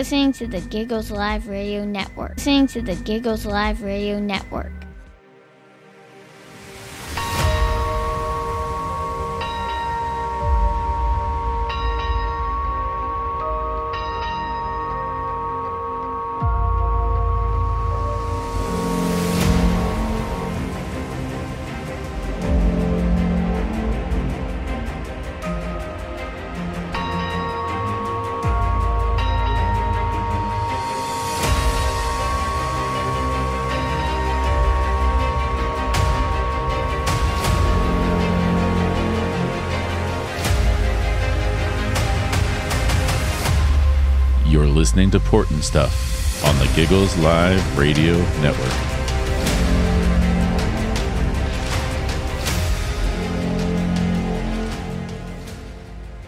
Listening to the Giggles Live Radio Network. Listening to the Giggles Live Radio Network. Listening to Port Stuff on the Giggles Live Radio Network.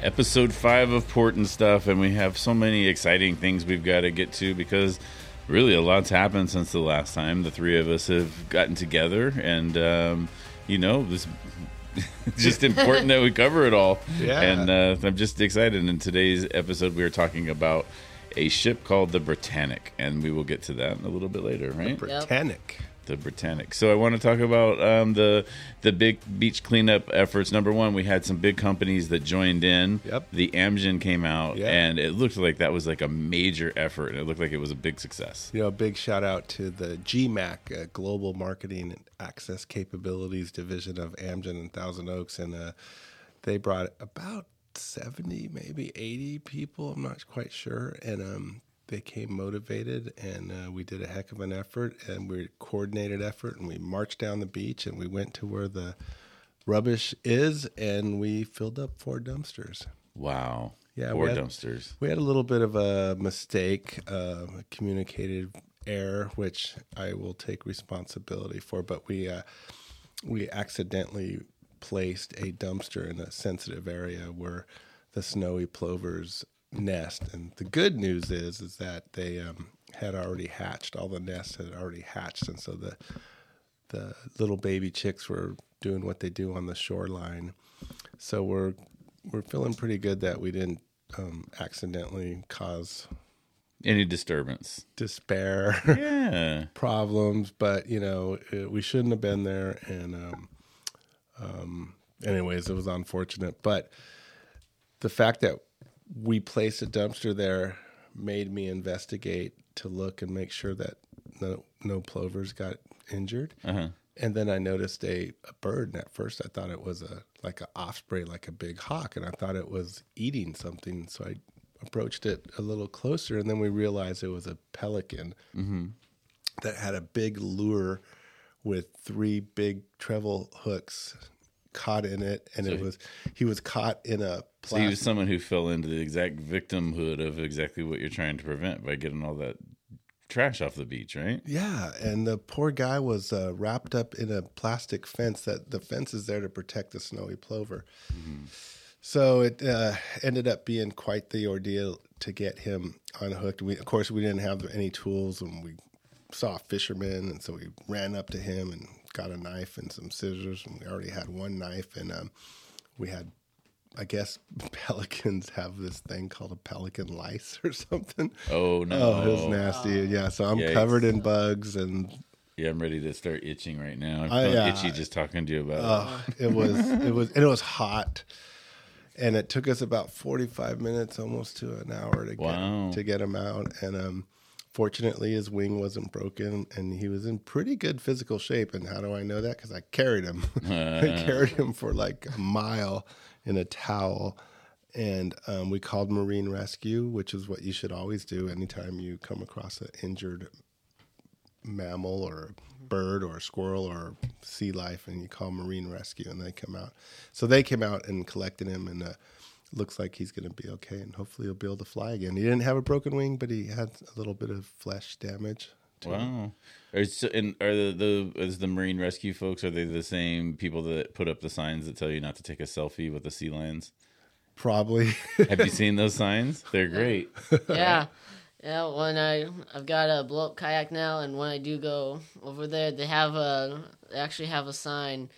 Episode five of Port Stuff, and we have so many exciting things we've got to get to because really a lot's happened since the last time the three of us have gotten together, and um, you know, this it's just important that we cover it all. Yeah. And uh, I'm just excited. In today's episode, we are talking about a ship called the Britannic, and we will get to that a little bit later, right? Britannic. the Britannic. So I want to talk about um, the the big beach cleanup efforts. Number one, we had some big companies that joined in. Yep. The Amgen came out, Yeah. and it looked like that was like a major effort, and it looked like it was a big success. You know, a big shout out to the GMAC, uh, Global Marketing and Access Capabilities Division of Amgen and Thousand Oaks, and uh, they brought about seventy, maybe eighty people. I'm not quite sure, and um, they came motivated, and uh, we did a heck of an effort, and we coordinated effort, and we marched down the beach, and we went to where the rubbish is, and we filled up four dumpsters. Wow. Yeah, Four we had- dumpsters. We had a little bit of a mistake, uh, a communicated error, which I will take responsibility for. But we uh, we accidentally placed a dumpster in a sensitive area where the snowy plovers nest. And the good news is is that they um, had already hatched. All the nests had already hatched, and so the the little baby chicks were doing what they do on the shoreline. So we're we're feeling pretty good that we didn't um, accidentally cause Any disturbance? despair Yeah. problems, but you know it, we shouldn't have been there. And um, um, anyways, it was unfortunate. But the fact that we placed a dumpster there made me investigate to look and make sure that no no plovers got injured. Uh-huh. And then I noticed a, a bird, and at first I thought it was a like an osprey, like a big hawk, and I thought it was eating something. So I approached it a little closer, and then we realized it was a pelican that had a big lure with three big treble hooks caught in it, and it was he was caught in a So he was someone who fell into the exact victimhood of exactly what you're trying to prevent by getting all that trash off the beach, right? Yeah, and the poor guy was uh, wrapped up in a plastic fence. That the fence is there to protect the snowy plover. So it uh, ended up being quite the ordeal to get him unhooked. We, of course, we didn't have any tools, and we saw a fisherman, and so we ran up to him and got a knife and some scissors. And we already had one knife, and um, we had. I guess pelicans have this thing called a pelican lice or something. Oh no. Oh, it was nasty. Yeah, so I'm Yikes. covered in bugs and Yeah, I'm ready to start itching right now. I'm I, uh, itchy just talking to you about it. Oh, it was it was and it was hot, and it took us about forty five minutes, almost to an hour to Wow. get to get him out. And um, fortunately, his wing wasn't broken, and he was in pretty good physical shape. And how do I know that? Because I carried him. I carried him for like a mile in a towel. And um, we called Marine Rescue, which is what you should always do anytime you come across an injured mammal or bird or squirrel or sea life and you call marine rescue and they come out so they came out and collected him and uh, looks like he's going to be okay and hopefully he'll be able to fly again he didn't have a broken wing but he had a little bit of flesh damage to him. Wow. Are, so, and are the, the is the marine rescue folks are they the same people that put up the signs that tell you not to take a selfie with the sea lions? probably Have you seen those signs? They're great. yeah. Yeah, when I I've got a blow up kayak now, and when I do go over there, they have a they actually have a sign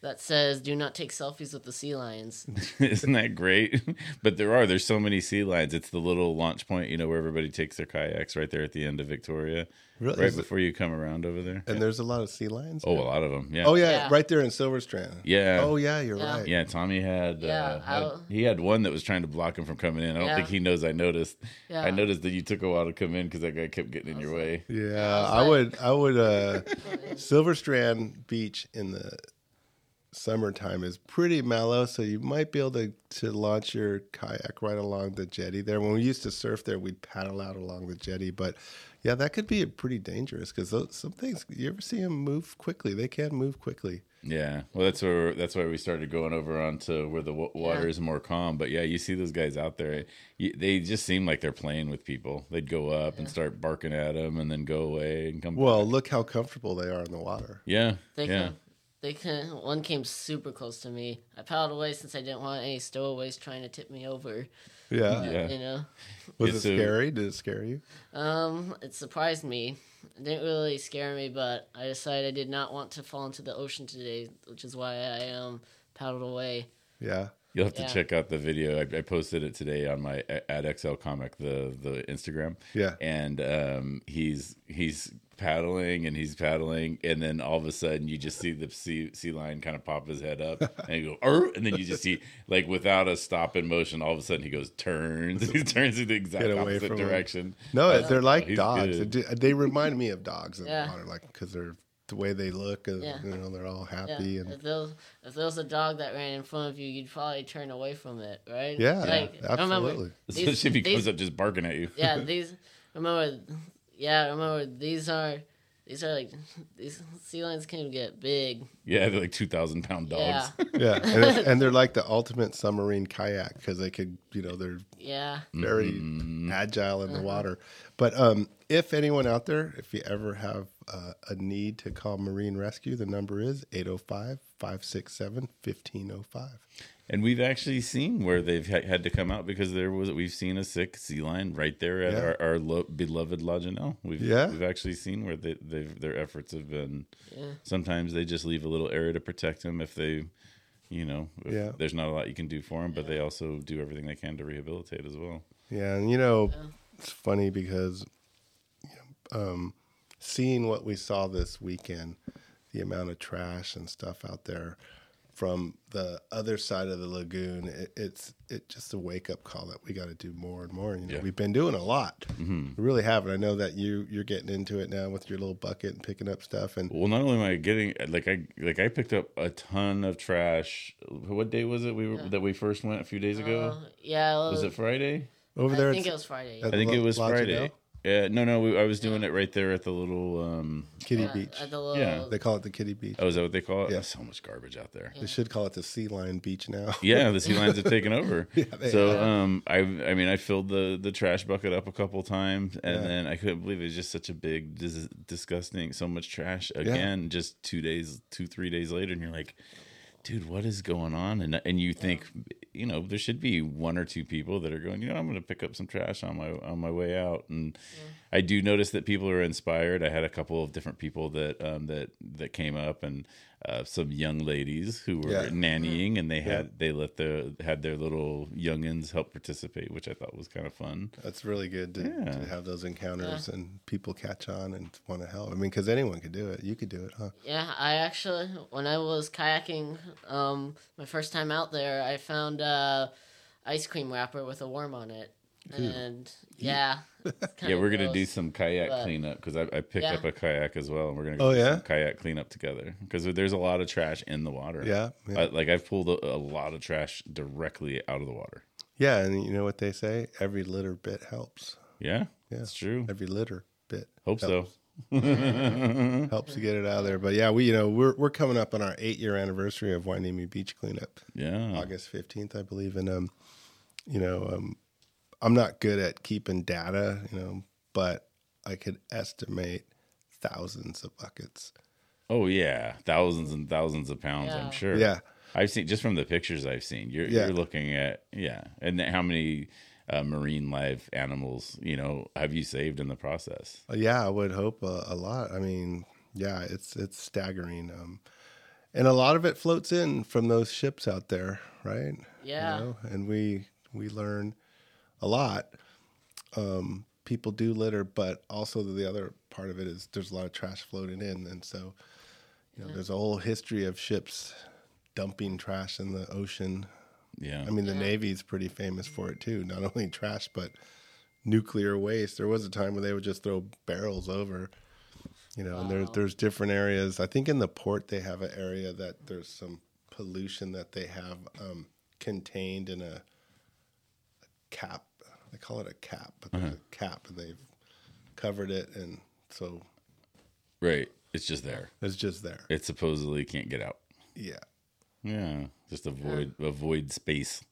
that says "Do not take selfies with the sea lions." Isn't that great? but there are. There's so many sea lions. It's the little launch point, you know, where everybody takes their kayaks right there at the end of Victoria, Really? right Is it- before you come around over there. And there's a lot of sea lions. oh, a lot of them. Yeah. Oh yeah, Yeah. right there in Silver Strand. Yeah. Oh yeah, you're Yeah. right. Yeah, Tommy had, Yeah, uh, had he had one that was trying to block him from coming in. I don't Yeah. think he knows. I noticed. Yeah. I noticed that you took a while to come in because that guy kept getting in your way. Yeah, was I like- would. I would. uh Silver Strand Beach in the summertime is pretty mellow, so you might be able to to launch your kayak right along the jetty there. When we used to surf there, we'd paddle out along the jetty, but yeah, that could be pretty dangerous because some things you ever see them move quickly. They can move quickly. Yeah, well, that's where that's why we started going over onto where the w- water Yeah. is more calm. But yeah, you see those guys out there. You, they just seem like they're playing with people. They'd go up and start barking at them, and then go away and come. Well, back. look how comfortable they are in the water. yeah, They yeah. can, they can. One came super close to me. I paddled away since I didn't want any stowaways trying to tip me over. Yeah. Yeah. You know, Was it scary? Did it scare you? um, it surprised me. It didn't really scare me, but I decided I did not want to fall into the ocean today, which is why I um paddled away. Yeah. You'll have to Yeah. check out the video. I, I posted it today on my at XL Comic the the Instagram. Yeah. and um, he's he's paddling and he's paddling, and then all of a sudden you just see the sea sea lion kind of pop his head up and he go, "Arr!" and then you just see like without a stop in motion, all of a sudden he goes turns, he turns in the exact away opposite from him. direction. No, they're like he's dogs. good. They remind me of dogs in Yeah. the water, like because they're the way they look. And, Yeah. You know, they're all Yeah. happy and If there was if there was a dog that ran in front of you, you'd probably turn away from it, right? Yeah, Like, absolutely. Remember, Especially these, if he these- comes up just barking at you. yeah, these remember yeah, remember these are these are like these sea lions can get big. Yeah, they're like two thousand pound dogs. Yeah. yeah, and, and they're like the ultimate submarine kayak because they could, you know, they're Yeah. very Mm-hmm. agile in the Uh-huh. water. But um, if anyone out there, if you ever have uh, a need to call Marine Rescue, the number is 805 567 1505. And we've actually seen where they've ha- had to come out because there was we've seen a sick sea lion right there at Yeah. our, our lo- beloved La Janelle. We've Yeah. we've actually seen where they, they've their efforts have been. Yeah. Sometimes they just leave a little area to protect them if they, you know, if Yeah. there's not a lot you can do for them, but they also do everything they can to rehabilitate as well. Yeah, and you know, it's funny because you know, um, seeing what we saw this weekend, the amount of trash and stuff out there from the other side of the lagoon, it, it's it just a wake up call that we got to do more and more. You know, Yeah. we've been doing a lot, we really have, and I know that you you're getting into it now with your little bucket and picking up stuff, and Well, not only am I getting like I like I picked up a ton of trash. What day was it we were, that we first went a few days ago? Uh, yeah. Well, was it Friday? over I there, I think it was Friday. I think it was La Friday. Janelle? Yeah, no, no, we, I was doing it right there at the little. um Kitty Yeah, Beach. At the little, Yeah. They call it the Kitty Beach. Oh, is that what they call it? Yeah. There's so much garbage out there. They should call it the Sea Lion Beach now. Yeah, the sea lions have taken over. they so, have. um, I, I mean, I filled the the trash bucket up a couple times, and Yeah. then I couldn't believe it was just such a big, dis- disgusting, so much trash again. Just two days, two three days later, and you're like, dude, what is going on? And and you think, you know, there should be one or two people that are going, you know, I'm going to pick up some trash on my on my way out, and I do notice that people are inspired. I had a couple of different people that um, that that came up and. Uh, some young ladies who were Yeah. nannying, and they had they let the had their little youngins help participate, which I thought was kind of fun. That's really good to, Yeah. to have those encounters and people catch on and want to help. I mean, because anyone could do it. You could do it, huh? Yeah, I actually, when I was kayaking, um, my first time out there, I found a ice cream wrapper with a worm on it, and yeah, Yeah, we're gonna do some kayak but- cleanup because I, I picked Yeah. up a kayak as well, and we're gonna go Oh, yeah? some kayak cleanup together because there's a lot of trash in the water. Yeah, yeah. I- like I've pulled a, a lot of trash directly out of the water. Yeah, and you know what they say? Every litter bit helps. Yeah, Yeah. that's true. Every litter bit Hope so. helps to get it out of there. But yeah, we you know we're we're coming up on our eight year anniversary of Hueneme Beach cleanup, Yeah, August fifteenth, I believe. And um, you know, um, I'm not good at keeping data, you know, but I could estimate thousands of buckets. Oh yeah, thousands and thousands of pounds. Yeah. I'm sure. Yeah. I've seen just from the pictures I've seen. You're Yeah. you're looking at yeah, and how many uh, marine live animals you know have you saved in the process? Uh, Yeah, I would hope a, a lot. I mean, yeah, it's it's staggering. Um, and a lot of it floats in from those ships out there, right? Yeah. You know, and we we learn a lot. Um, people do litter, but also the other part of it is there's a lot of trash floating in, and so you know, there's a whole history of ships dumping trash in the ocean. Yeah. I mean, the Yeah. Navy's pretty famous for it too. Not only trash, but nuclear waste. There was a time where they would just throw barrels over. You know, and there's there's different areas. I think in the port they have an area that there's some pollution that they have um, contained in a, a cap. They call it a cap, but there's a cap, and they've covered it, and so right. It's just there. it's just there. It supposedly can't get out. Yeah, Yeah. Just avoid avoid space.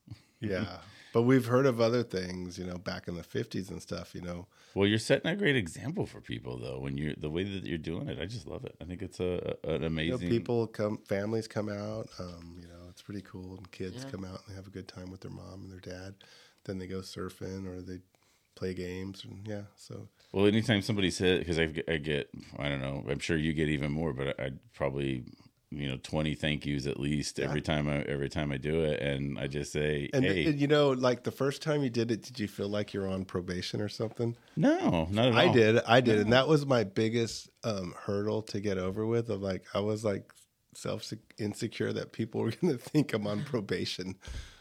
yeah. but we've heard of other things, you know, back in the '50s and stuff. You know, Well, you're setting a great example for people, though. When you're the way that you're doing it, I just love it. I think it's a, a- an you know, amazing. people come, families come out. Um, you know, it's pretty cool, and kids Yeah. come out and they have a good time with their mom and their dad. Then they go surfing or they play games, and yeah. So Well, anytime somebody said, because I, get- I get, I don't know, I'm sure you get even more, but I, I'd probably, you know, 20 thank yous at least every time I every time I do it, and I just say, and, hey, and, you know, like the first time you did it, did you feel like you're on probation or something? no, not at all. I did, I did, and that was my biggest um, hurdle to get over with. Of like, I was like self insecure that people were going to think I'm on probation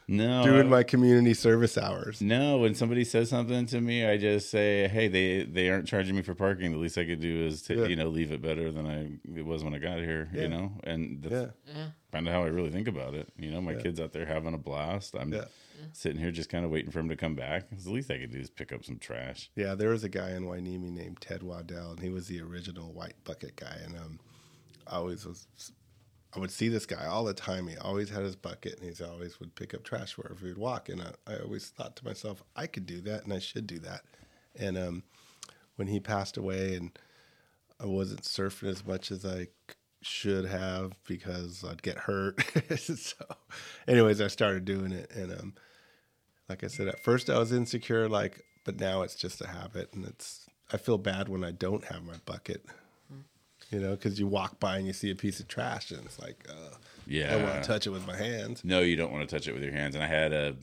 No, doing my community service hours. No, when somebody says something to me, I just say, "Hey, they they aren't charging me for parking. The least I could do is to Yeah. you know leave it better than I it was when I got here. Yeah. You know, and that's Yeah, Yeah. kind of how I really think about it. You know, my Yeah. kids out there having a blast. I'm Yeah. sitting here just kind of waiting for him to come back The least I could do is pick up some trash. yeah. There was a guy in Hueneme named Ted Waddell, and he was the original white bucket guy. And um, I always was, I would see this guy all the time. He always had his bucket, and he always would pick up trash wherever he would walk. And I, I always thought to myself, I could do that, and I should do that. And um, when he passed away, and I wasn't surfing as much as I should have because I'd get hurt. so, anyways, I started doing it, and um, like I said, at first I was insecure, like, but now it's just a habit, and it's. I feel bad when I don't have my bucket, you know, because you walk by and you see a piece of trash, and it's like, uh, Yeah, I want to touch it with my hands. No, you don't want to touch it with your hands. And I had a,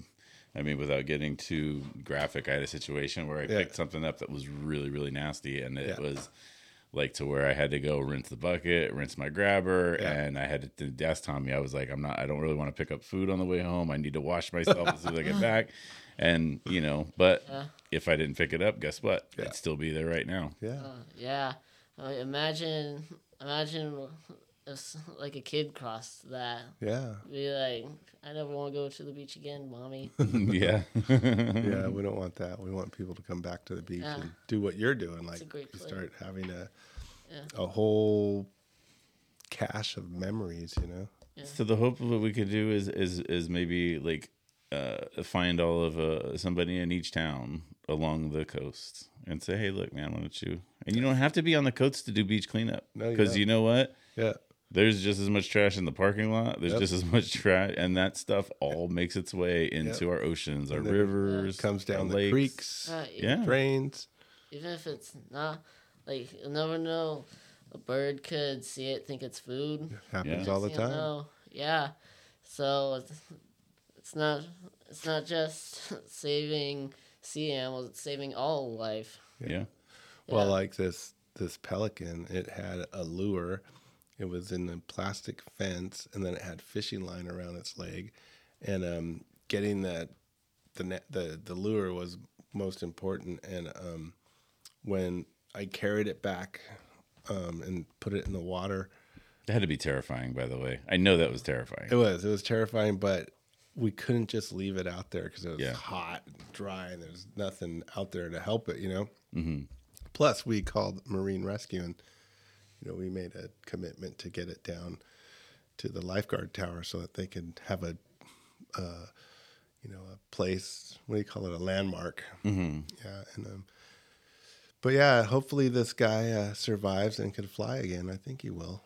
I mean, without getting too graphic, I had a situation where I Yeah. picked something up that was really, really nasty, and it Yeah. was like to where I had to go rinse the bucket, rinse my grabber, Yeah. and I had to desk Tommy. I was like, I'm not, I don't really want to pick up food on the way home. I need to wash myself as soon as I get back, and you know, but Yeah. if I didn't pick it up, guess what? Yeah. It'd still be there right now. Yeah, Uh, yeah. Uh, imagine, imagine if like a kid crossed that. yeah, Be like, I never want to go to the beach again, mommy. yeah, yeah. We don't want that. We want people to come back to the beach Yeah. and do what you're doing. Like, a great you start having a Yeah. a whole cache of memories. You know. So the hope of what we could do is is is maybe like uh, find all of uh, somebody in each town along the coast and say, hey, look, man, why don't you? And you don't have to be on the coast to do beach cleanup No, you because you know what? Yeah, There's just as much trash in the parking lot. There's Yep. just as much trash, and that stuff all makes its way into our oceans, our And then rivers, comes down the lakes. creeks, Uh, Yeah, drains. Even if it's not, like, you'll never know. A bird could see it, think it's food. Happens Yeah. all the You time. know. Yeah. So it's, it's not it's not just saving sea animals; it's saving all life. yeah. Well, like this this pelican, it had a lure. It was in a plastic fence, and then it had fishing line around its leg. And um, getting that the net, the the lure was most important. And um, when I carried it back um, and put it in the water, That had to be terrifying, by the way. I know that was terrifying. it was it was terrifying, but we couldn't just leave it out there because it was Yeah. hot, and dry, and there's nothing out there to help it. You know. Mm-hmm. Plus, we called Marine Rescue, and you know we made a commitment to get it down to the lifeguard tower so that they could have a, uh, you know, a place. What do you call it? A landmark. Mm-hmm. Yeah, and um, but yeah, hopefully this guy uh, survives and can fly again. I think he will.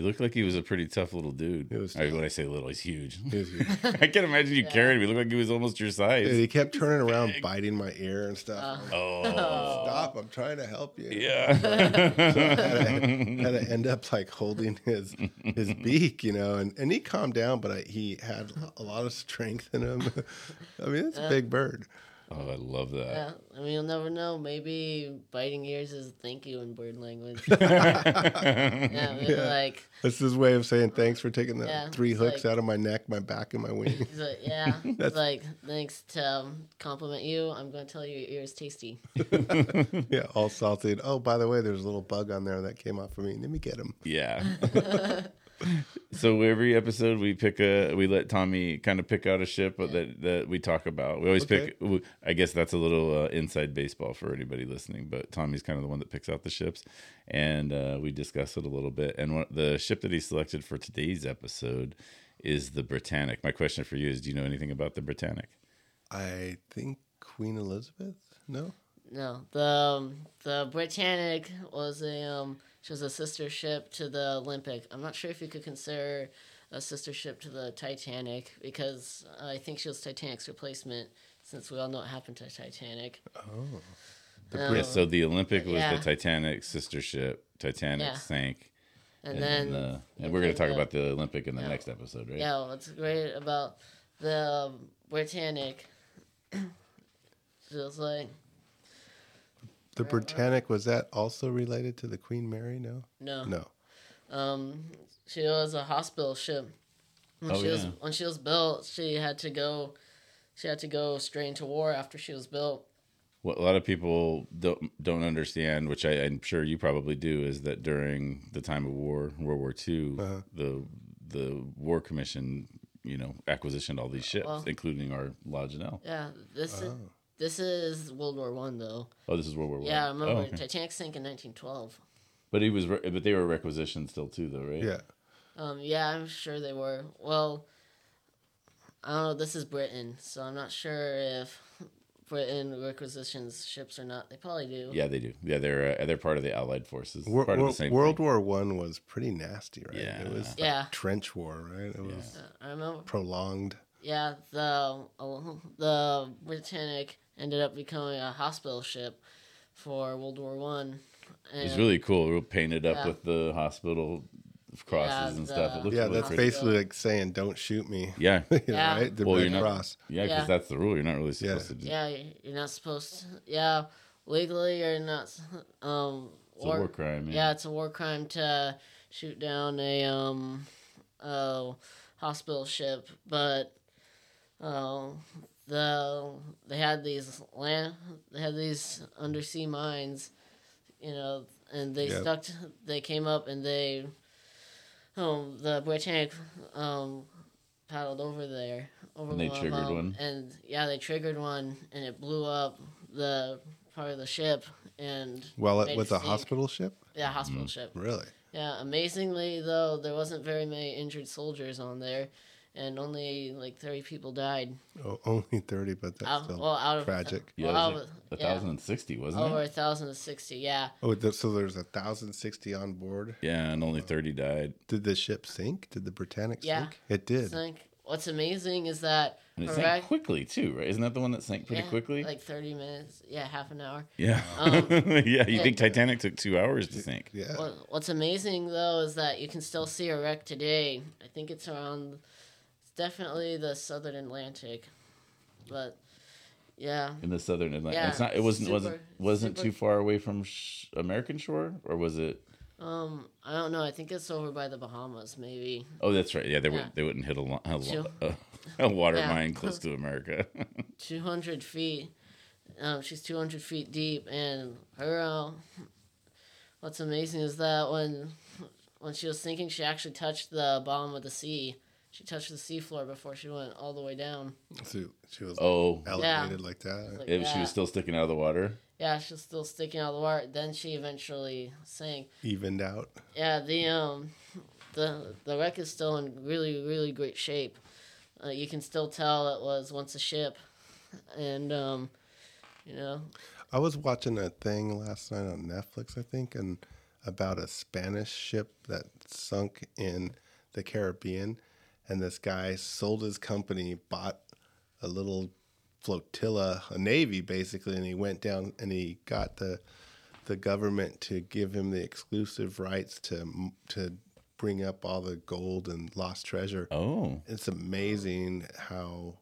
He looked like he was a pretty tough little dude. He was Or tough. when I say little, he's huge. He was huge. I can't imagine you carried him. He looked like he was almost your size. And he kept turning around, biting my ear and stuff. I'm oh, Stop! I'm trying to help you. yeah. had, to, had to end up like holding his his beak, you know, and, and he calmed down, but I, he had a lot of strength in him. I mean, it's a uh. big bird. Oh, I love that. Yeah, I mean, you'll never know. Maybe biting ears is thank you in bird language. yeah, maybe Yeah. like That's his way of saying thanks for taking the Yeah, three hooks like- out of my neck, my back, and my wing. he's like, yeah, it's like thanks to um, compliment you. I'm going to tell you your ear is tasty. yeah, all salted. Oh, by the way, there's a little bug on there that came off of me. Let me get him. Yeah. So every episode we pick a we let Tommy kind of pick out a ship that that we talk about. We always Okay. pick. I guess that's a little uh, inside baseball for anybody listening, but Tommy's kind of the one that picks out the ships, and uh, we discuss it a little bit. And what, the ship that he selected for today's episode is the Britannic. My question for you is: Do you know anything about the Britannic? I think Queen Elizabeth. No. No, the um, the Britannic was a um, she was a sister ship to the Olympic. I'm not sure if you could consider a sister ship to the Titanic because I think she was Titanic's replacement. Since we all know what happened to Titanic. Oh. Um, yeah. So the Olympic was yeah. the Titanic sister ship. Titanic Yeah. sank. and, then uh, and we're going to talk the- about the Olympic in the Yeah. next episode, right? Yeah, what's great about the um, Britannic feels like The Britannic was that also related to the Queen Mary? No. no, No. Um, she was a hospital ship. When Oh, she was yeah. when she was built, she had to go. She had to go straight into war after she was built. What a lot of people don't don't understand, which I, I'm sure you probably do, is that during the time of war, World War II, Uh-huh. the the War Commission, you know, acquisitioned all these ships, Well- including our La Janelle. Yeah, this is this is World War One though. Oh, this is World War One. Yeah, I remember Oh, okay. Titanic sank in 1912. But he was, re- but they were requisitioned still too, though, right? Yeah. Um, yeah, I'm sure they were. Well, I don't know. This is Britain, so I'm not sure if Britain requisitions ships or not. They probably do. Yeah, they do. Yeah, they're uh, they're part of the Allied forces. Wor- part of the same World thing. War One was pretty nasty, right? Yeah. It was like Yeah. trench war, right? It was Uh, I remember. prolonged. Yeah, the the Britannic ended up becoming a hospital ship for World War One. It's really cool. Real painted up Yeah. with the hospital crosses Yeah, and stuff. It looks Yeah, really that's pretty. basically like saying, "Don't shoot me." Yeah, Yeah. right. The Well, Red you're not- Cross. yeah, because Yeah. that's the rule. You're not really Yeah. supposed to. Do, Yeah, you're not supposed. To, yeah, legally you're not. Um, It's a war crime. Yeah. Yeah, it's a war crime to shoot down a um, uh, hospital ship, but uh, the they had these land they had these undersea mines, you know, and they Yep. stuck. To, they came up and they, um, the Britannic, um, paddled over there. Over And they triggered one? and yeah, they triggered one, and it blew up the part of the ship, and Well, it was a hospital ship. Yeah, hospital Mm. ship. Really? Yeah, amazingly though, there wasn't very many injured soldiers on there, and only like thirty people died. Oh, only thirty, but that's Out, still well, out of tragic. Yeah, well, out was of- like a yeah, thousand and sixty, wasn't it? over it? a thousand and sixty. Yeah, Oh, th- so there's a thousand sixty on board. Yeah, and only thirty died. Did the ship sink? Did the Britannic Yeah. sink? It did. Sank. What's amazing is that And it correct- sank quickly too, right? Isn't that the one that sank pretty yeah, quickly? like thirty minutes. Yeah, half an hour. yeah, um, yeah. You yeah. think Titanic took two hours to sink? Yeah. What, what's amazing though is that you can still see a wreck today. I think it's around. Definitely the Southern Atlantic, but yeah. In the southern Atlantic, Yeah, it's not. It wasn't. wasn't wasn't super- too far away from sh- American shore, or was it? Um, I don't know. I think it's over by the Bahamas, maybe. Oh, that's right. Yeah, they Yeah. would. They wouldn't hit a, lo- a, lo- a, a water Yeah. mine close to America. 200 feet. Um, she's 200 feet deep, and her. Uh, what's amazing is that when when she was sinking, she actually touched the bottom of the sea. She touched the seafloor before she went all the way down. So she was oh, elevated like that. Like if she was still sticking out of the water. Yeah, she was still sticking out of the water. Then she eventually sank. Evened out. Yeah, the um, the the wreck is still in really really great shape. Uh, you can still tell it was once a ship, and um, you know, I was watching a thing last night on Netflix, I think, and about a Spanish ship that sunk in the Caribbean, and this guy sold his company, bought a little flotilla, a navy basically, and he went down and he got the the government to give him the exclusive rights to to bring up all the gold and lost treasure. Oh, It's amazing how,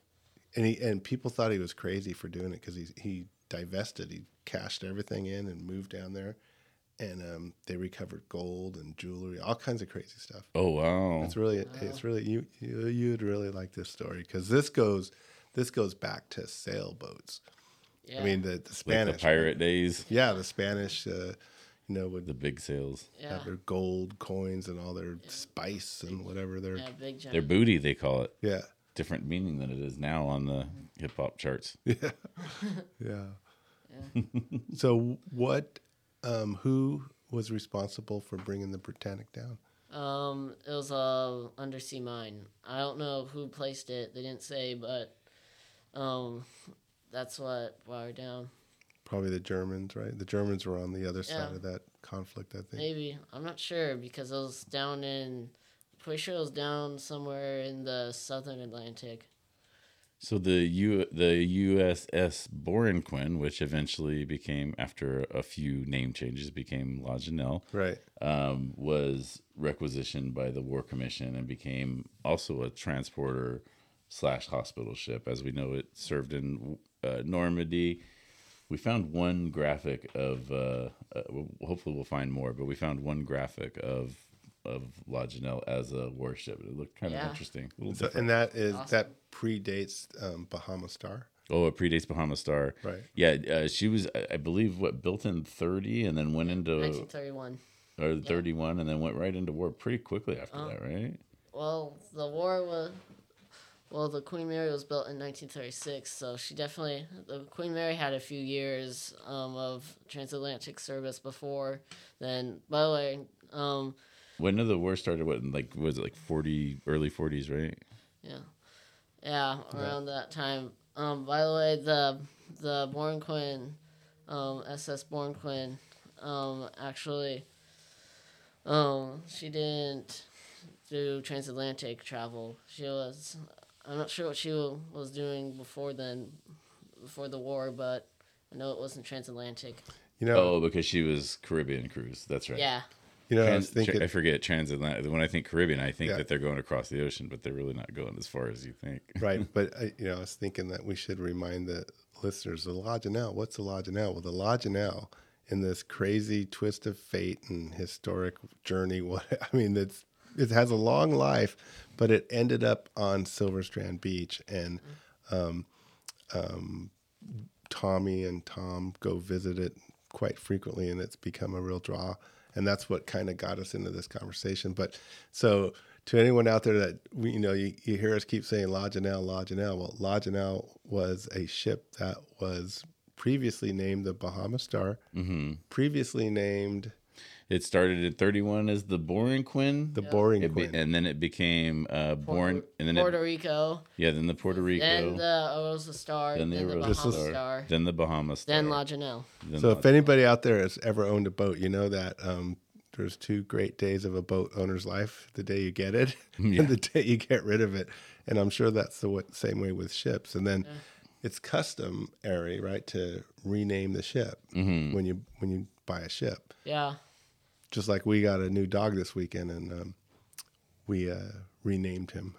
and he and people thought he was crazy for doing it because he he divested, he cashed everything in and moved down there, and um, they recovered gold and jewelry, all kinds of crazy stuff. oh wow. It's really, it's really you you you'd really like this story because this goes this goes back to sailboats. Yeah. I mean the the like the Spanish, pirate days, yeah, the Spanish, uh, you know, would the big sails. yeah. have their gold coins and all their spice and whatever their Yeah, big. Their booty, they call it. yeah. Different meaning than it is now on the hip hop charts. Yeah, yeah. so what? Um, who was responsible for bringing the Britannic down? Um, it was a undersea mine. I don't know who placed it. They didn't say, but um, that's what brought her down. Probably the Germans, right? The Germans were on the other side of that conflict, I think. Maybe I'm not sure because it was down in. Pretty sure it was down somewhere in the southern Atlantic. So the U the USS Borinquen, which eventually became after a few name changes became La Janelle, Right. um, was requisitioned by the War Commission and became also a transporter slash hospital ship. As we know, it served in uh, Normandy. We found one graphic of. Uh, uh, hopefully, we'll find more, but we found one graphic of of La Janelle as a warship. It looked kind of interesting. A So, and that is Awesome. that predates um, Bahama Star, Oh, it predates Bahama Star. right? Yeah, uh, she was, I- I believe, what built in thirty, and then went into 1931. or thirty-one, and then went right into war pretty quickly after that, right? Well, the war was. Well, the Queen Mary was built in 1936, so she definitely. The Queen Mary had a few years um, of transatlantic service before then. By the way, um, When did the war started? What, in, like, was it like forty, early forties, right? yeah, yeah, around that time. Um, by the way, the the Borinquen, um, SS Borinquen, um, actually, um, she didn't do transatlantic travel. She was, I'm not sure what she was doing before then, before the war, but I know it wasn't transatlantic. You know, Oh, because she was Caribbean cruise. That's right. Yeah, you know, I was thinking, I forget transatlantic. When I think Caribbean, I think Yeah. that they're going across the ocean, but they're really not going as far as you think. right? But I, you know, I was thinking that we should remind the listeners the La Janelle. What's the La Janelle? Well, the La Janelle in this crazy twist of fate and historic journey. What I mean, it's it has a long life, but it ended up on Silver Strand Beach, and um, um, Tommy and Tom go visit it quite frequently, and it's become a real draw. And that's what kind of got us into this conversation. But so, to anyone out there that we, you know, you, you hear us keep saying La Janelle, La Janelle. Well, La Janelle was a ship that was previously named the Bahama Star, hmm previously named It started at thirty-one as the Borinquen, the Boring It be- Queen. and then it became uh, born, Puerto, and then Puerto it, Rico, yeah, then the Puerto Rico, then the Arosa Star, then then, the the Bahama Star, Star, then the Bahama Star, then La Janelle. then so La- if anybody out there has ever owned a boat, you know that um, there's two great days of a boat owner's life: the day you get it Yeah. and the day you get rid of it. And I'm sure that's the same way with ships. And then it's customary, right, to rename the ship Mhm. when you when you buy a ship. Yeah. Just like we got a new dog this weekend, and um, we uh, renamed him.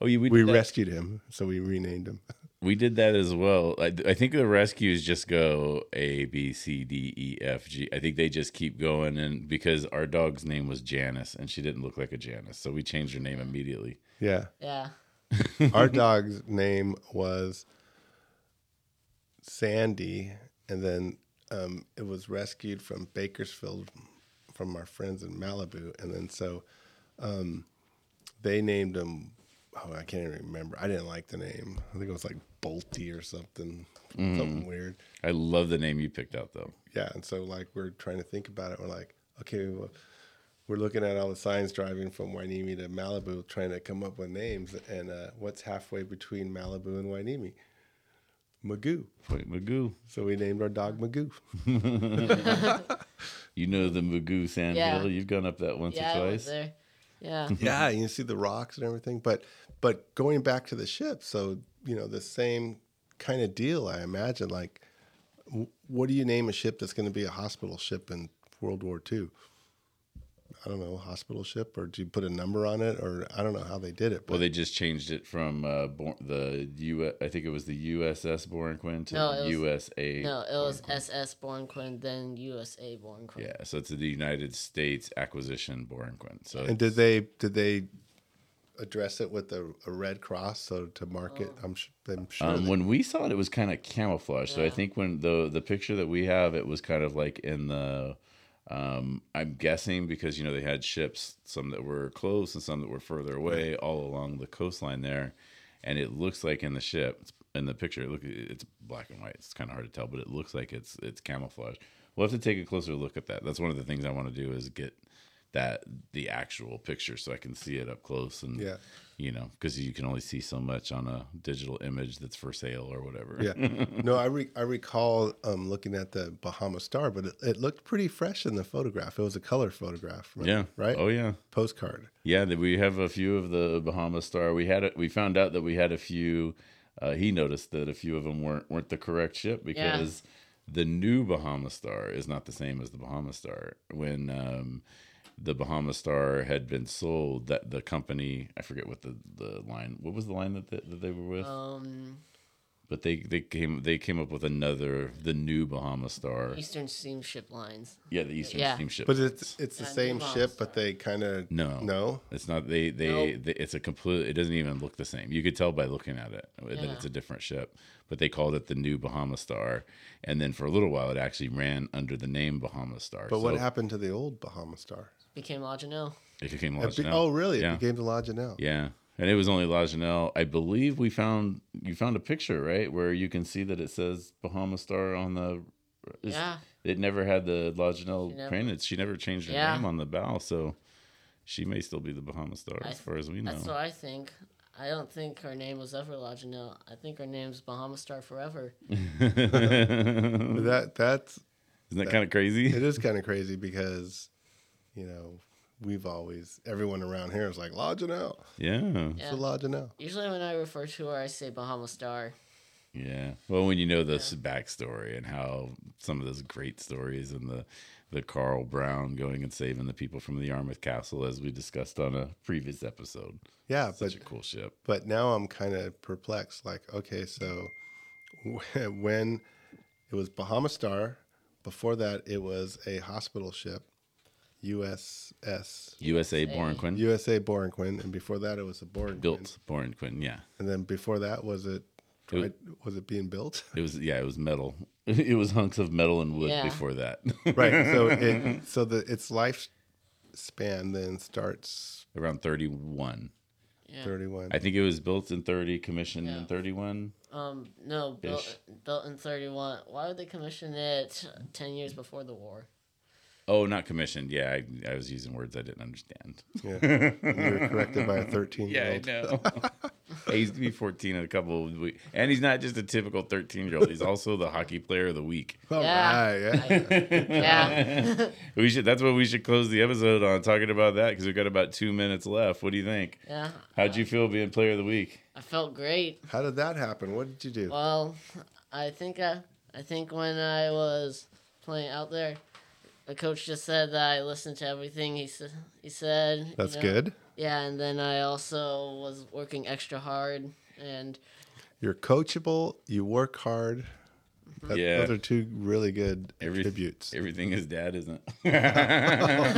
oh, yeah, we We did that. rescued him, so we renamed him. We did that as well. I, I think the rescues just go A, B, C, D, E, F, G. I think they just keep going, and because our dog's name was Janice, and she didn't look like a Janice, so we changed her name immediately. Yeah, Yeah. our dog's name was Sandy, and then um, it was rescued from Bakersfield from our friends in Malibu, and then so um, they named him. Oh, I can't even remember. I didn't like the name. I think it was like Bolty or something, something weird. I love the name you picked out, though. Yeah, and so like we're trying to think about it. We're like, okay, well, we're looking at all the signs driving from Hueneme to Malibu, trying to come up with names. And uh, what's halfway between Malibu and Hueneme? Mugu. Wait, Magoo. So we named our dog Magoo. You know the Mugu Sand Yeah. Hill. You've gone up that once yeah, or I went twice. there. Yeah. yeah, you see the rocks and everything. But but going back to the ship, so you know the same kind of deal. I imagine. Like, what do you name a ship that's going to be a hospital ship in World War II? I don't know, hospital ship, or do you put a number on it, or I don't know how they did it. But Well, they just changed it from uh, Bor- the U. I think it was the USS Borinquen to No, the it was- USA. No, it was SS Borinquen, then USA Borinquen. Yeah, so it's the United States Acquisition Borinquen. So and did they did they address it with a, a red cross so to mark it? I'm, sh- I'm sure. Um, they- when we saw it, it was kind of camouflage. So I think when the the picture that we have, it was kind of like in the. Um, I'm guessing because you know they had ships, some that were close and some that were further away, all along the coastline there, and it looks like in the ship in the picture, look it's black and white. It's kind of hard to tell, but it looks like it's it's camouflage. We'll have to take a closer look at that. That's one of the things I want to do is get that the actual picture so I can see it up close and Yeah. you know because you can only see so much on a digital image that's for sale or whatever. yeah. No, I re- I recall um, looking at the Bahama Star, but it, it looked pretty fresh in the photograph. It was a color photograph. right? Yeah. Right. Oh yeah. Postcard. Yeah. We have a few of the Bahama Star. We had it. We found out that we had a few. Uh, he noticed that a few of them weren't weren't the correct ship because the new Bahama Star is not the same as the Bahama Star. When um, the Bahama Star had been sold, that the company I forget what the, the line. What was the line that they, that they were with? Um, but they they came they came up with another the new Bahama Star. Eastern Steamship Lines. Yeah, the Eastern Yeah. Steamship. But it's it's the Yeah, same ship, Star. but they kind of No, no. it's not. They they, Nope. they it's a complete. It doesn't even look the same. You could tell by looking at it that it's a different ship. But they called it the new Bahama Star, and then for a little while it actually ran under the name Bahama Star. But what happened to the old Bahama Star? Became La Janelle. It became It be- oh, really? Yeah. It became the La Janelle. Yeah, and it was only Lajanelle. I believe we found you found a picture right where you can see that it says Bahama Star on the. Yeah. It never had the Lajanelle She never- crane. She never changed her Yeah. name on the bow, so she may still be the Bahama Star I- as far as we know. That's what I think. I don't think her name was ever La Janelle. I think her name's Bahama Star Forever. that that's Isn't That that kind of crazy? it is kind of crazy because you know we've always everyone around here is like La Janelle. Yeah. It's Yeah. a La Janelle. Usually when I refer to her, I say Bahama Star. Yeah. Well, when you know this backstory and how some of those great stories and the the Carl Brown going and saving the people from the Yarmouth Castle, as we discussed on a previous episode. Yeah, but Such a cool ship. but now I'm kind of perplexed. Like, okay, so when it was Bahama Star, before that it was a hospital ship, USS USA Borinquen. USA Borinquen, and before that it was a Borinquen. Built Borinquen, yeah. and then before that was it, It was- was it being built? It was yeah, it was metal. It was hunks of metal and wood Yeah. before that. right. So it so the its lifespan then starts Around 31. Yeah. 31. I think it was built in 30, commissioned in 31. Um, no, built, built in 31. Why would they commission it 10 years before the war? Oh, not commissioned. Yeah, I, I was using words I didn't understand. Yeah. You were corrected by a 13 year Yeah, old. I know. he used to be 14 in a couple of weeks. And he's not just a typical 13 year old. He's also the hockey player of the week. All Yeah. right, yeah. Yeah. We should. That's what we should close the episode on, talking about that because we've got about two minutes left. What do you think? yeah. How'd you feel being player of the week? I felt great. How did that happen? What did you do? Well, I think I, I think when I was playing out there, the coach just said that I listened to everything he said. He said. you That's know. good. Yeah, and then I also was working extra hard, and You're coachable. You work hard. That, Yeah. Those are two really good Every- attributes. Everything his dad isn't. oh,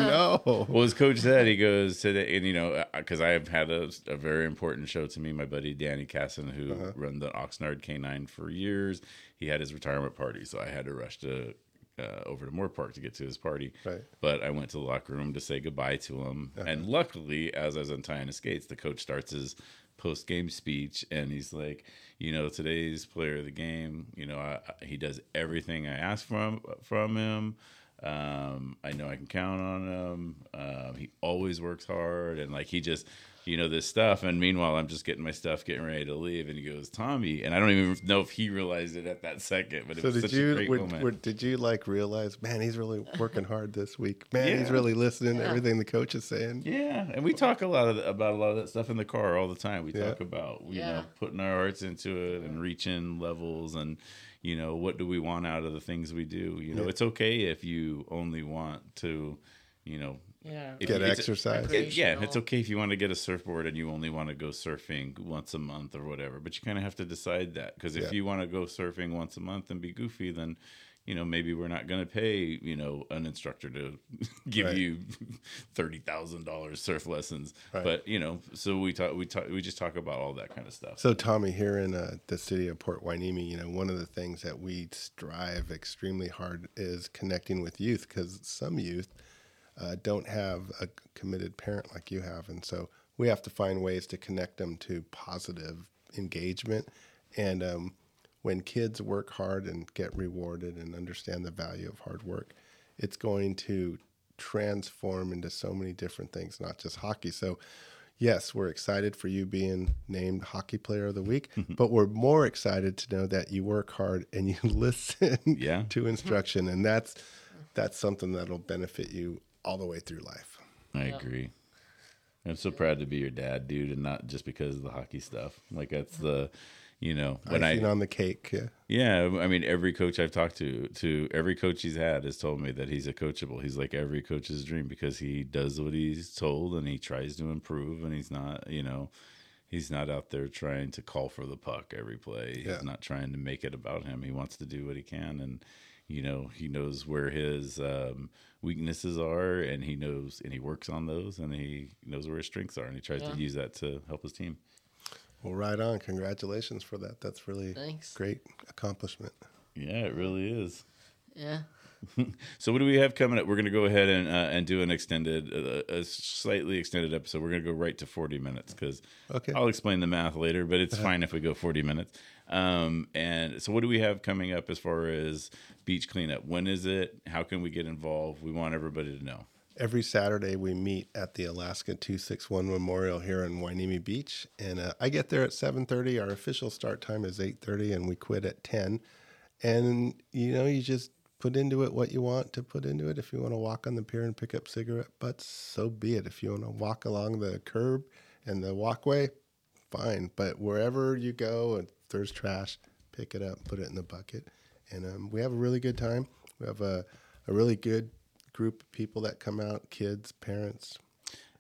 no. Well, as coach said, he goes today, and you know, because I have had a, a very important show to me. My buddy Danny Casson, who Uh-huh. run the Oxnard Canine for years, he had his retirement party, so I had to rush to uh, over to Moorpark to get to his party. Right. But I went to the locker room to say goodbye to him, Uh-huh. and luckily, as I was untying his skates, the coach starts his post game speech, and he's like, you know, today's player of the game. You know, I, I- he does everything I ask from from him. Um, I know I can count on him. Um, he always works hard, and like he just, you know, this stuff. And meanwhile, I'm just getting my stuff, getting ready to leave, and he goes, "Tommy," and I don't even know if he realized it at that second, but it So was did such a you great were, moment. were- did you like realize, man, he's really working hard this week. Man, he's really listening to everything the coach is saying. Yeah, and we talk a lot of the, about a lot of that stuff in the car all the time. We Yeah. talk about you Yeah. know putting our hearts into it and reaching levels and you know what do we want out of the things we do. You know, Yeah. it's okay if you only want to, you know, Yeah. if Get it's- exercise. it- yeah, it's okay if you want to get a surfboard and you only want to go surfing once a month or whatever. But you kind of have to decide that because if Yeah. you want to go surfing once a month and be goofy, then you know maybe we're not going to pay you know an instructor to give Right. you thirty thousand dollars surf lessons. Right. But you know, so we talk we talk we just talk about all that kind of stuff. So, Tommy, here in uh, the city of Port Hueneme, you know, one of the things that we strive extremely hard is connecting with youth because some youth uh, don't have a committed parent like you have. And so we have to find ways to connect them to positive engagement. And um, when kids work hard and get rewarded and understand the value of hard work, it's going to transform into so many different things, not just hockey. So, yes, we're excited for you being named Hockey Player of the Week, but we're more excited to know that you work hard and you listen Yeah. to instruction, and that's that's something that'll benefit you all the way through life. I agree. I'm so proud to be your dad, dude, and not just because of the hockey stuff. Like that's the, you know, when I Icing on the cake, yeah. Yeah, I mean, every coach I've talked to, to every coach he's had, has told me that he's a coachable. He's like every coach's dream because he does what he's told and he tries to improve, and he's not, you know, he's not out there trying to call for the puck every play. Yeah. He's not trying to make it about him. He wants to do what he can, and you know, he knows where his um, weaknesses are, and he knows, and he works on those, and he knows where his strengths are, and he tries Yeah. to use that to help his team. Well, right on. Congratulations for that. That's really Thanks. great accomplishment. Yeah, it really is. Yeah. So what do we have coming up? We're going to go ahead and uh, and do an extended, uh, a slightly extended episode. We're going to go right to forty minutes because Okay. I'll explain the math later, but it's fine if we go forty minutes. Um, and so what do we have coming up as far as beach cleanup? When is it? How can we get involved? We want everybody to know. Every Saturday, we meet at the Alaska 261 Memorial here in Hueneme Beach, and uh, I get there at 7:30. Our official start time is 8:30, and we quit at 10. And you know, you just put into it what you want to put into it. If you want to walk on the pier and pick up cigarette butts, so be it. If you want to walk along the curb and the walkway, fine. But wherever you go, there's trash, pick it up, put it in the bucket, and um, we have a really good time. We have a, a really good group of people that come out, kids, parents.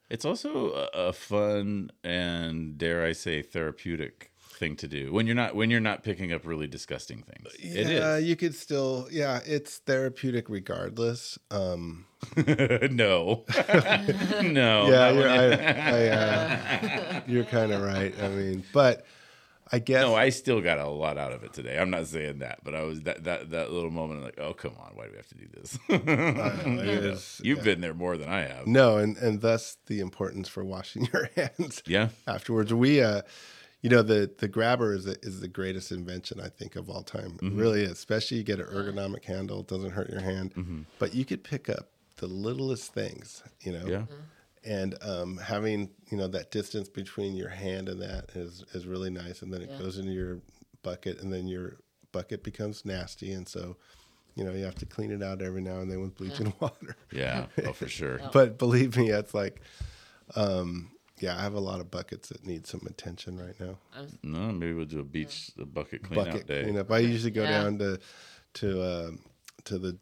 It's also a, a fun and dare I say therapeutic thing to do when you're not when you're not picking up really disgusting things. Yeah, is. you could still, yeah, it's therapeutic regardless. Um, no, no. yeah, you're, I, I, uh, you're kind of right. I mean, but I guess No, I still got a lot out of it today. I'm not saying that, but I was that that that little moment like, oh come on, why do we have to do this? it is- You've yeah. been there more than I have. No, and and thus the importance for washing your hands. Yeah. Afterwards, we, uh, you know, the the grabber is the, is the greatest invention I think of all time. It mm-hmm. really is. Especially you get an ergonomic handle; it doesn't hurt your hand. Mm-hmm. But you could pick up the littlest things. You know. Yeah. Mm-hmm. And um, having you know that distance between your hand and that is is really nice, and then it Yeah. goes into your bucket, and then your bucket becomes nasty, and so you know you have to clean it out every now and then with bleaching water. Yeah. Oh, for sure. But believe me, it's like, um, yeah, I have a lot of buckets that need some attention right now. No, maybe we'll do a beach a bucket clean Bucket out day. cleanup. I usually go Yeah. down to to uh, to the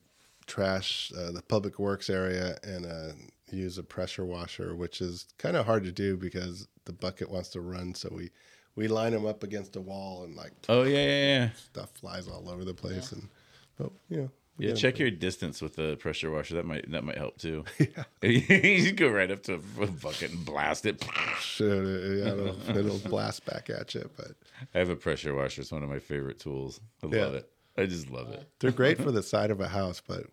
trash, uh, the public works area, and uh, use a pressure washer, which is kind of hard to do because the bucket wants to run. So we we line them up against a wall, and like Oh yeah, yeah, yeah. stuff flies all over the place. And but you know, we Yeah, check your distance with the pressure washer. That might that might help too. Yeah. you go right up to a bucket and blast it. Should, yeah, it'll, it'll blast back at you, but. I have a pressure washer. It's one of my favorite tools. I Yeah. love it. I just love it. They're great for the side of a house, but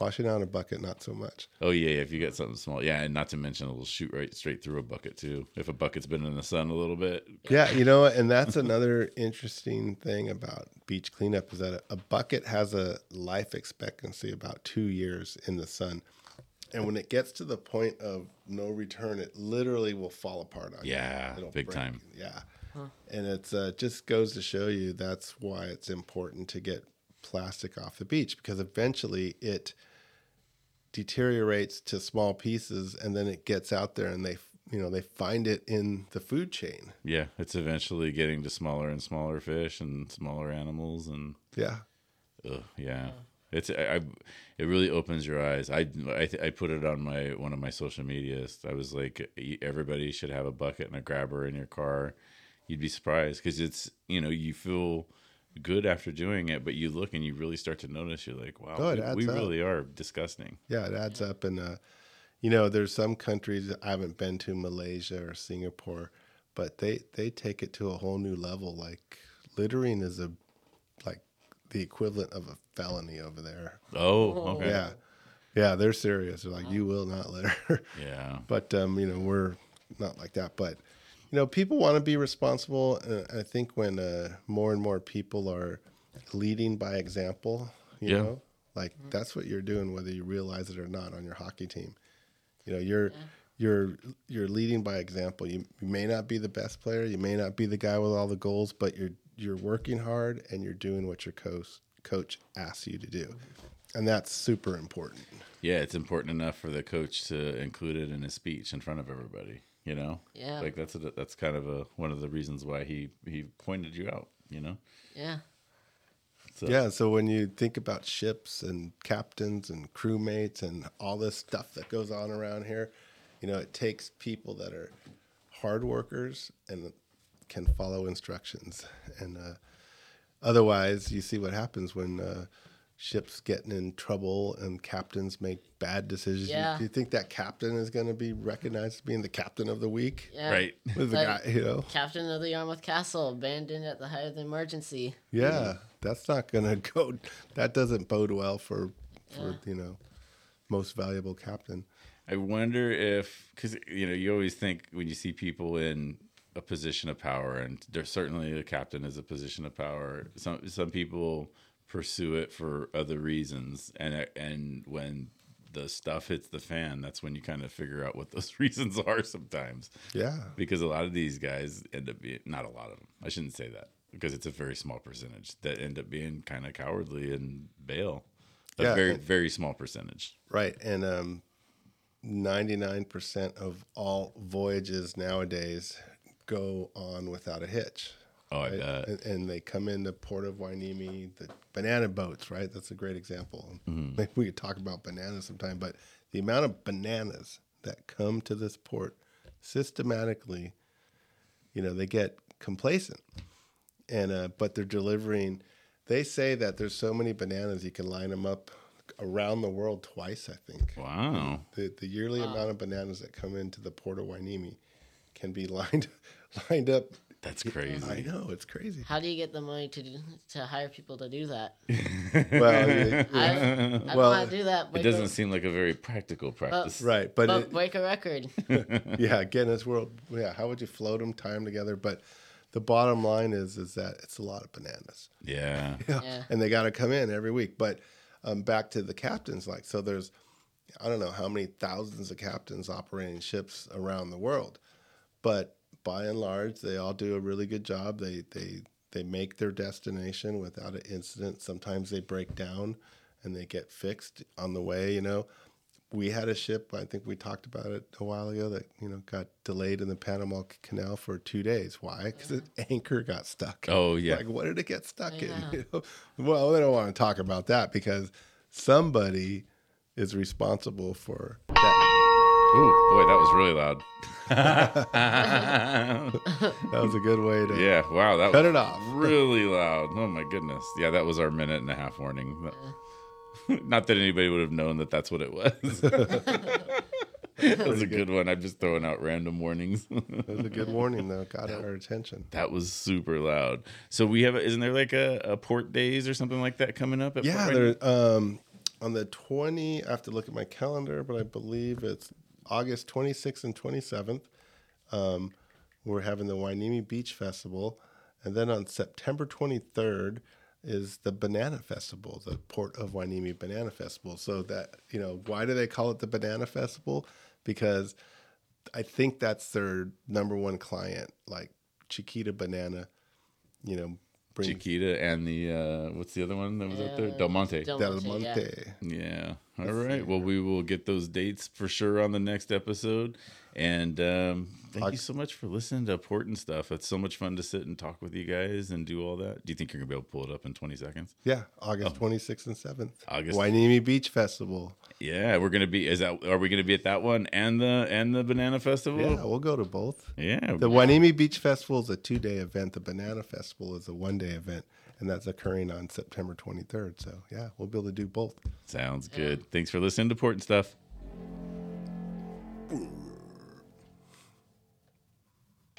Washing out a bucket, not so much. Oh yeah, if you get something small, yeah, and not to mention it'll shoot right straight through a bucket too. If a bucket's been in the sun a little bit, Yeah, you know, and that's another interesting thing about beach cleanup is that a bucket has a life expectancy about two years in the sun. And when it gets to the point of no return, it literally will fall apart on you. Yeah, It'll big time. Yeah. And it's uh, just goes to show you that's why it's important to get plastic off the beach because eventually it deteriorates to small pieces and then it gets out there and they you know they find it in the food chain. yeah, it's eventually getting to smaller and smaller fish and smaller animals, and Yeah. ugh, yeah, it's I, I, it really opens your eyes. I I, I put it on my one of my social medias. I was like, everybody should have a bucket and a grabber in your car. You'd be surprised because it's you know you feel good after doing it, but you look and you really start to notice. You're like, wow, Oh, we, we really are disgusting. Yeah, it adds up and uh you know, there's some countries I haven't been to Malaysia or Singapore, but they they take it to a whole new level like littering is a like the equivalent of a felony over there. Oh, okay, Yeah. Yeah, they're serious. They're like, you will not litter. yeah. but um, you know, we're not like that. But you know, people want to be responsible. Uh, I think when uh, more and more people are leading by example, you Yeah. know, like that's what you're doing, whether you realize it or not, on your hockey team. You know, you're you're you're leading by example. You, you may not be the best player, you may not be the guy with all the goals, but you're you're working hard and you're doing what your coach coach asks you to do, and that's super important. Yeah, it's important enough for the coach to include it in his speech in front of everybody. You know, Yeah. like that's a, that's kind of a one of the reasons why he he pointed you out. You know, Yeah. so, Yeah, so when you think about ships and captains and crewmates and all this stuff that goes on around here, you know, it takes people that are hard workers and can follow instructions. And uh, otherwise, you see what happens when uh, ships getting in trouble and captains make bad decisions. Yeah. Do you think that captain is going to be recognized as being the captain of the week? Yeah. right. With the Like- guy, you know? Captain of the Yarmouth Castle abandoned at the height of the emergency. Yeah, that's not gonna go. That doesn't bode well for for you know most valuable captain. I wonder if because you know you always think when you see people in a position of power, and there's certainly a captain is a position of power. Some some people pursue it for other reasons, and and when the stuff hits the fan, that's when you kind of figure out what those reasons are sometimes. Yeah, because a lot of these guys end up being not a lot of them. I shouldn't say that because it's a very small percentage that end up being kind of cowardly and bail. A Yeah, very and- very small percentage. right. And um, ninety nine percent of all voyages nowadays go on without a hitch. Oh, I right? bet. And, and they come into the Port of Hueneme, the banana boats, right? That's a great example. Mm-hmm. Maybe we could talk about bananas sometime, but the amount of bananas that come to this port systematically, you know, they get complacent. And uh, but they're delivering. They say that there's so many bananas you can line them up around the world twice. I think Wow. the the yearly amount of bananas that come into the port of Hueneme can be lined lined up. That's crazy. I know it's crazy. How do you get the money to do, to hire people to do that? Well, you- I, I Well, want to do that. It doesn't a, seem like a very practical practice. right, but but it, break a record. yeah, Guinness World. Yeah, how would you float them, tie them together? But the bottom line is, is that it's a lot of bananas. Yeah. Yeah. and they got to come in every week. But um, back to the captains, like so, there's I don't know how many thousands of captains operating ships around the world, but by and large, they all do a really good job. They they they make their destination without an incident. Sometimes they break down and they get fixed on the way. You know, we had a ship. I think we talked about it a while ago that you know got delayed in the Panama Canal for two days. Why? Because its anchor got stuck. Oh yeah. Like, what did it get stuck in? You know? Well, they don't want to talk about that because somebody is responsible for that. Ooh, boy, that was really loud. That was a good way to yeah. Wow. That cut was it off. really loud. Oh my goodness. Yeah, that was our minute and a half warning. Not that anybody would have known that that's what it was. that was a good one. I'm just throwing out random warnings. It was a good warning, though. Got our attention. that was super loud. So we have, a, isn't there like a, a port days or something like that coming up? At Yeah, there. Um, on the 20, I have to look at my calendar, but I believe it's August 26th and 27th. Um, we're having the Hueneme Beach Festival. And then on September 23rd is the Banana Festival, the Port of Hueneme Banana Festival. So that, you know, why do they call it the Banana Festival? Because I think that's their number one client, like Chiquita Banana, you know, brings Chiquita and the uh, what's the other one that was out there? Del Monte. Del- Del Monte, yeah. Monte. Yeah. All right. Well, we will get those dates for sure on the next episode. And um, thank you so much for listening to Port and stuff. It's so much fun to sit and talk with you guys and do all that. Do you think you're gonna be able to pull it up in 20 seconds? Yeah, August 26th and 7th. Oh. August- Hueneme Beach Festival. Yeah, we're gonna be. Is that? Are we gonna be at that one and the and the Banana Festival? Yeah, we'll go to both. Yeah. The Hueneme Beach Festival is a two day event. The Banana Festival is a one day event, and that's occurring on September 23rd. So, yeah, we'll be able to do both. Sounds good. Thanks for listening to Port and stuff.